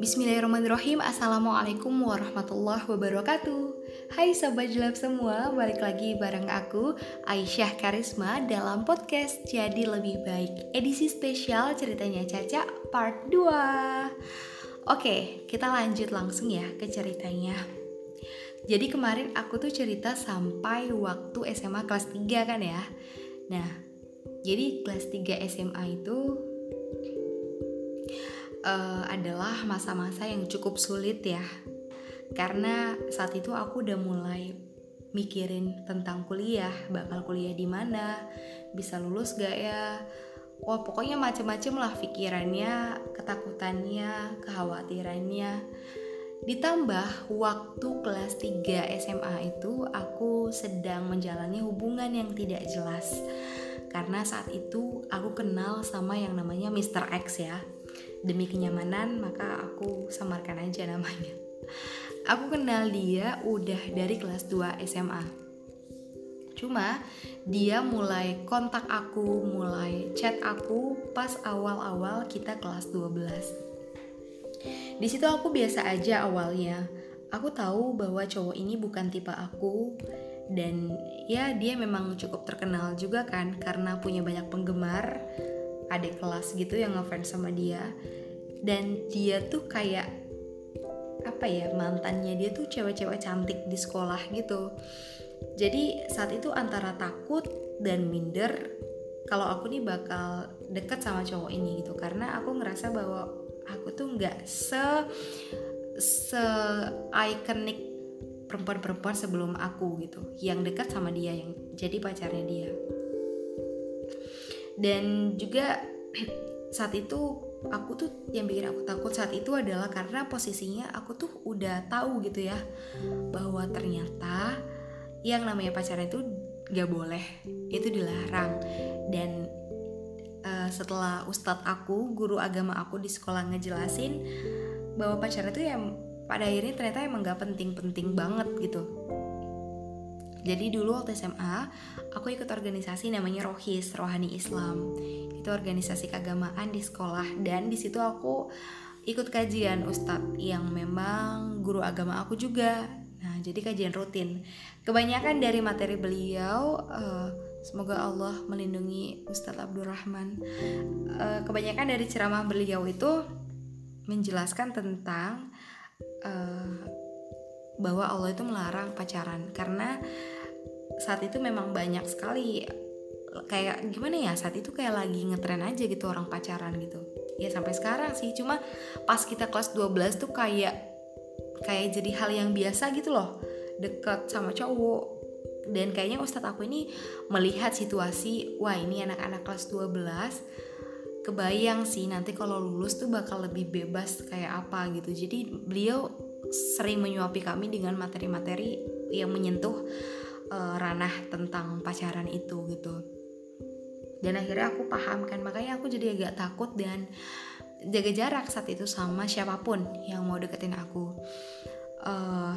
Bismillahirrahmanirrahim. Assalamualaikum warahmatullahi wabarakatuh. Hai Sobat Jelab semua Balik lagi bareng aku Aisyah Karisma dalam podcast Jadi Lebih Baik Edisi spesial ceritanya Caca part 2 Oke kita lanjut langsung ya ke ceritanya. Jadi kemarin aku tuh cerita sampai waktu SMA kelas 3 kan ya. Nah jadi kelas 3 SMA itu uh, adalah masa-masa yang cukup sulit ya. Karena saat itu aku udah mulai mikirin tentang kuliah bakal kuliah di mana bisa lulus gak ya. Wah pokoknya macem-macem lah pikirannya ketakutannya kekhawatirannya. Ditambah waktu kelas 3 SMA itu aku sedang menjalani hubungan yang tidak jelas karena saat itu aku kenal sama yang namanya Mr. X ya. Demi kenyamanan maka aku samarkan aja namanya. Aku kenal dia udah dari kelas 2 SMA cuma dia mulai kontak aku mulai chat aku pas awal-awal kita kelas 12 di situ aku biasa aja awalnya. Aku tahu bahwa cowok ini bukan tipe aku dan ya dia memang cukup terkenal juga kan karena punya banyak penggemar adik kelas gitu yang ngefans sama dia. Dan dia tuh kayak apa ya mantannya dia tuh cewek-cewek cantik di sekolah gitu. Jadi saat itu antara takut dan minder kalau aku nih bakal deket sama cowok ini gitu. Karena aku ngerasa bahwa aku tuh nggak se se ikonik perempuan-perempuan sebelum aku gitu. Yang dekat sama dia yang jadi pacarnya dia. Dan juga saat itu aku tuh yang bikin aku takut saat itu adalah karena posisinya aku tuh udah tahu gitu ya bahwa ternyata yang namanya pacaran itu gak boleh itu dilarang. Dan uh, setelah ustadz aku guru agama aku di sekolah ngejelasin bahwa pacaran itu ya pada akhirnya ternyata emang gak penting-penting banget gitu. Jadi dulu waktu SMA aku ikut organisasi namanya Rohis Rohani Islam. Itu organisasi keagamaan di sekolah dan di situ aku ikut kajian ustadz yang memang guru agama aku juga. Nah jadi kajian rutin. Kebanyakan dari materi beliau uh, semoga Allah melindungi Ustadz Abdurrahman. Uh, kebanyakan dari ceramah beliau itu menjelaskan tentang uh, bahwa Allah itu melarang pacaran. Karena saat itu memang banyak sekali kayak gimana ya saat itu kayak lagi ngetren aja gitu orang pacaran gitu. Ya sampai sekarang sih cuma pas kita kelas 12 tuh kayak kayak jadi hal yang biasa gitu loh. Deket sama cowok. Dan kayaknya ustadz aku ini melihat situasi wah ini anak-anak kelas 12 kebayang sih nanti kalau lulus tuh bakal lebih bebas kayak apa gitu. Jadi beliau sering menyuapi kami dengan materi-materi yang menyentuh uh, ranah tentang pacaran itu gitu. Dan akhirnya aku paham kan makanya aku jadi agak takut dan jaga jarak saat itu sama siapa pun yang mau deketin aku. Uh,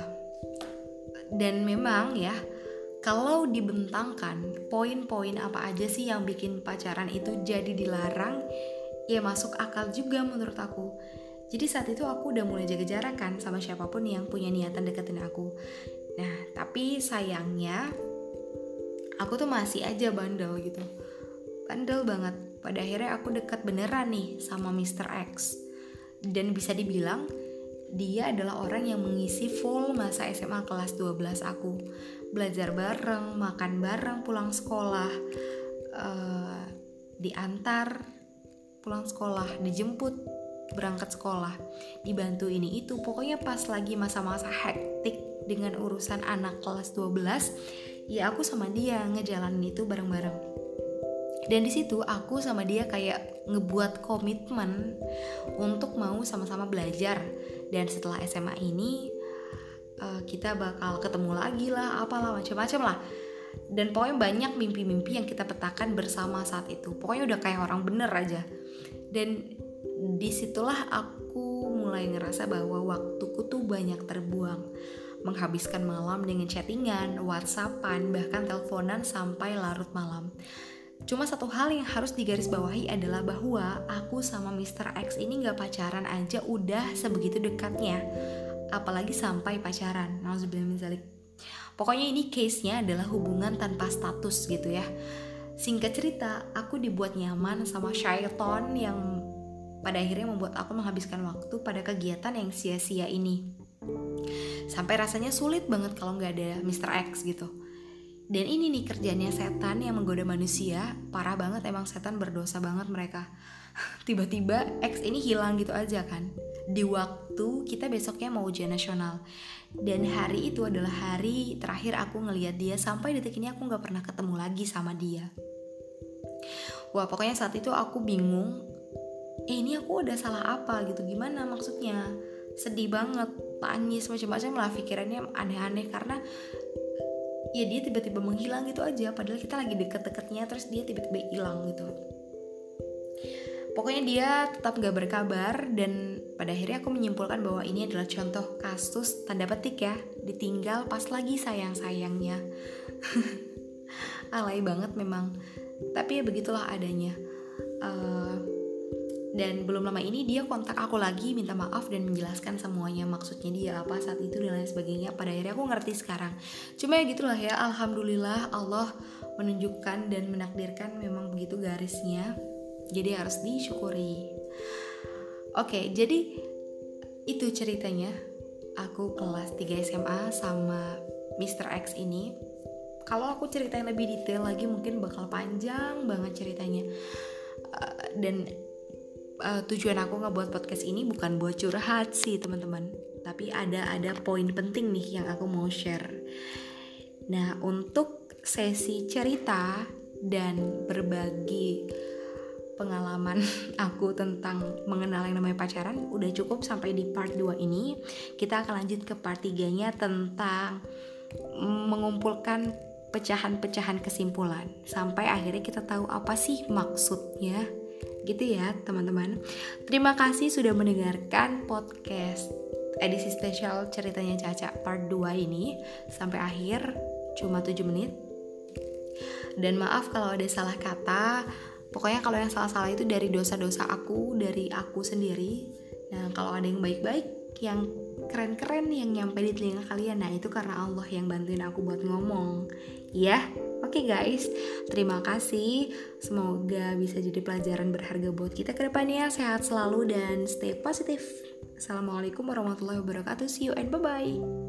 dan memang ya kalau dibentangkan poin-poin apa aja sih yang bikin pacaran itu jadi dilarang ya masuk akal juga menurut aku jadi saat itu aku udah mulai jaga jarak kan sama siapa pun yang punya niatan deketin aku Nah, tapi sayangnya aku tuh masih aja bandel gitu. Bandel banget. Pada akhirnya aku dekat beneran nih sama Mr. X. Dan bisa dibilang dia adalah orang yang mengisi full masa SMA kelas 12 aku. Belajar bareng, makan bareng pulang sekolah, uh, diantar pulang sekolah, dijemput berangkat sekolah, dibantu ini itu. Pokoknya pas lagi masa-masa hektik dengan urusan anak kelas 12 ya aku sama dia ngejalanin itu bareng-bareng dan di situ aku sama dia kayak ngebuat komitmen untuk mau sama-sama belajar dan setelah SMA ini uh, kita bakal ketemu lagi lah apalah macam-macam lah dan pokoknya banyak mimpi-mimpi yang kita petakan bersama saat itu pokoknya udah kayak orang bener aja dan di situlah aku mulai ngerasa bahwa waktuku tuh banyak terbuang menghabiskan malam dengan chattingan, whatsappan, bahkan teleponan sampai larut malam. Cuma satu hal yang harus digarisbawahi adalah bahwa aku sama Mr. X ini gak pacaran aja udah sebegitu dekatnya. Apalagi sampai pacaran. Nauzubillah Pokoknya ini case-nya adalah hubungan tanpa status gitu ya. Singkat cerita, aku dibuat nyaman sama Syaiton yang pada akhirnya membuat aku menghabiskan waktu pada kegiatan yang sia-sia ini. Sampai rasanya sulit banget kalau nggak ada Mr. X gitu dan ini nih kerjanya setan yang menggoda manusia parah banget emang setan berdosa banget mereka tiba-tiba X ini hilang gitu aja kan di waktu kita besoknya mau ujian nasional. Dan hari itu adalah hari terakhir aku ngeliat dia sampai detik ini aku nggak pernah ketemu lagi sama dia. Wah pokoknya saat itu aku bingung eh ini aku udah salah apa gitu? Gimana maksudnya? Sedih banget tangis macam-macam lah pikirannya aneh-aneh karena ya dia tiba-tiba menghilang gitu aja. Padahal kita lagi deket-deketnya terus dia tiba-tiba hilang gitu pokoknya dia tetap gak berkabar dan pada akhirnya aku menyimpulkan bahwa ini adalah contoh kasus tanda petik ya ditinggal pas lagi sayang-sayangnya. Alay banget memang. Tapi ya begitulah adanya. Uh, dan belum lama ini dia kontak aku lagi minta maaf dan menjelaskan semuanya maksudnya dia apa saat itu dan lain sebagainya. Pada akhirnya aku ngerti sekarang. Cuma ya gitulah ya alhamdulillah Allah menunjukkan dan menakdirkan memang begitu garisnya jadi harus disyukuri. Oke jadi itu ceritanya. Aku kelas 3 SMA sama Mr. X ini. Kalau aku ceritain lebih detail lagi mungkin bakal panjang banget ceritanya. Uh, dan uh, tujuan aku ngebuat podcast ini bukan buat curhat sih teman-teman. Tapi ada ada poin penting nih yang aku mau share. Nah untuk sesi cerita dan berbagi pengalaman aku tentang mengenal yang namanya pacaran udah cukup sampai di part 2 ini kita akan lanjut ke part 3 nya tentang mengumpulkan pecahan-pecahan kesimpulan sampai akhirnya kita tahu apa sih maksudnya Gitu ya teman-teman. Terima kasih sudah mendengarkan podcast edisi spesial ceritanya Caca part 2 ini sampai akhir cuma 7 menit. Dan maaf kalau ada salah kata. Pokoknya kalau yang salah-salah itu dari dosa-dosa aku, dari aku sendiri. Nah, kalau ada yang baik-baik, yang keren-keren yang nyampe di telinga kalian, nah itu karena Allah yang bantuin aku buat ngomong. Ya, Oke okay guys, terima kasih. Semoga bisa jadi pelajaran berharga buat kita ke depannya. Sehat selalu dan stay positif. Assalamualaikum warahmatullahi wabarakatuh. See you and bye-bye.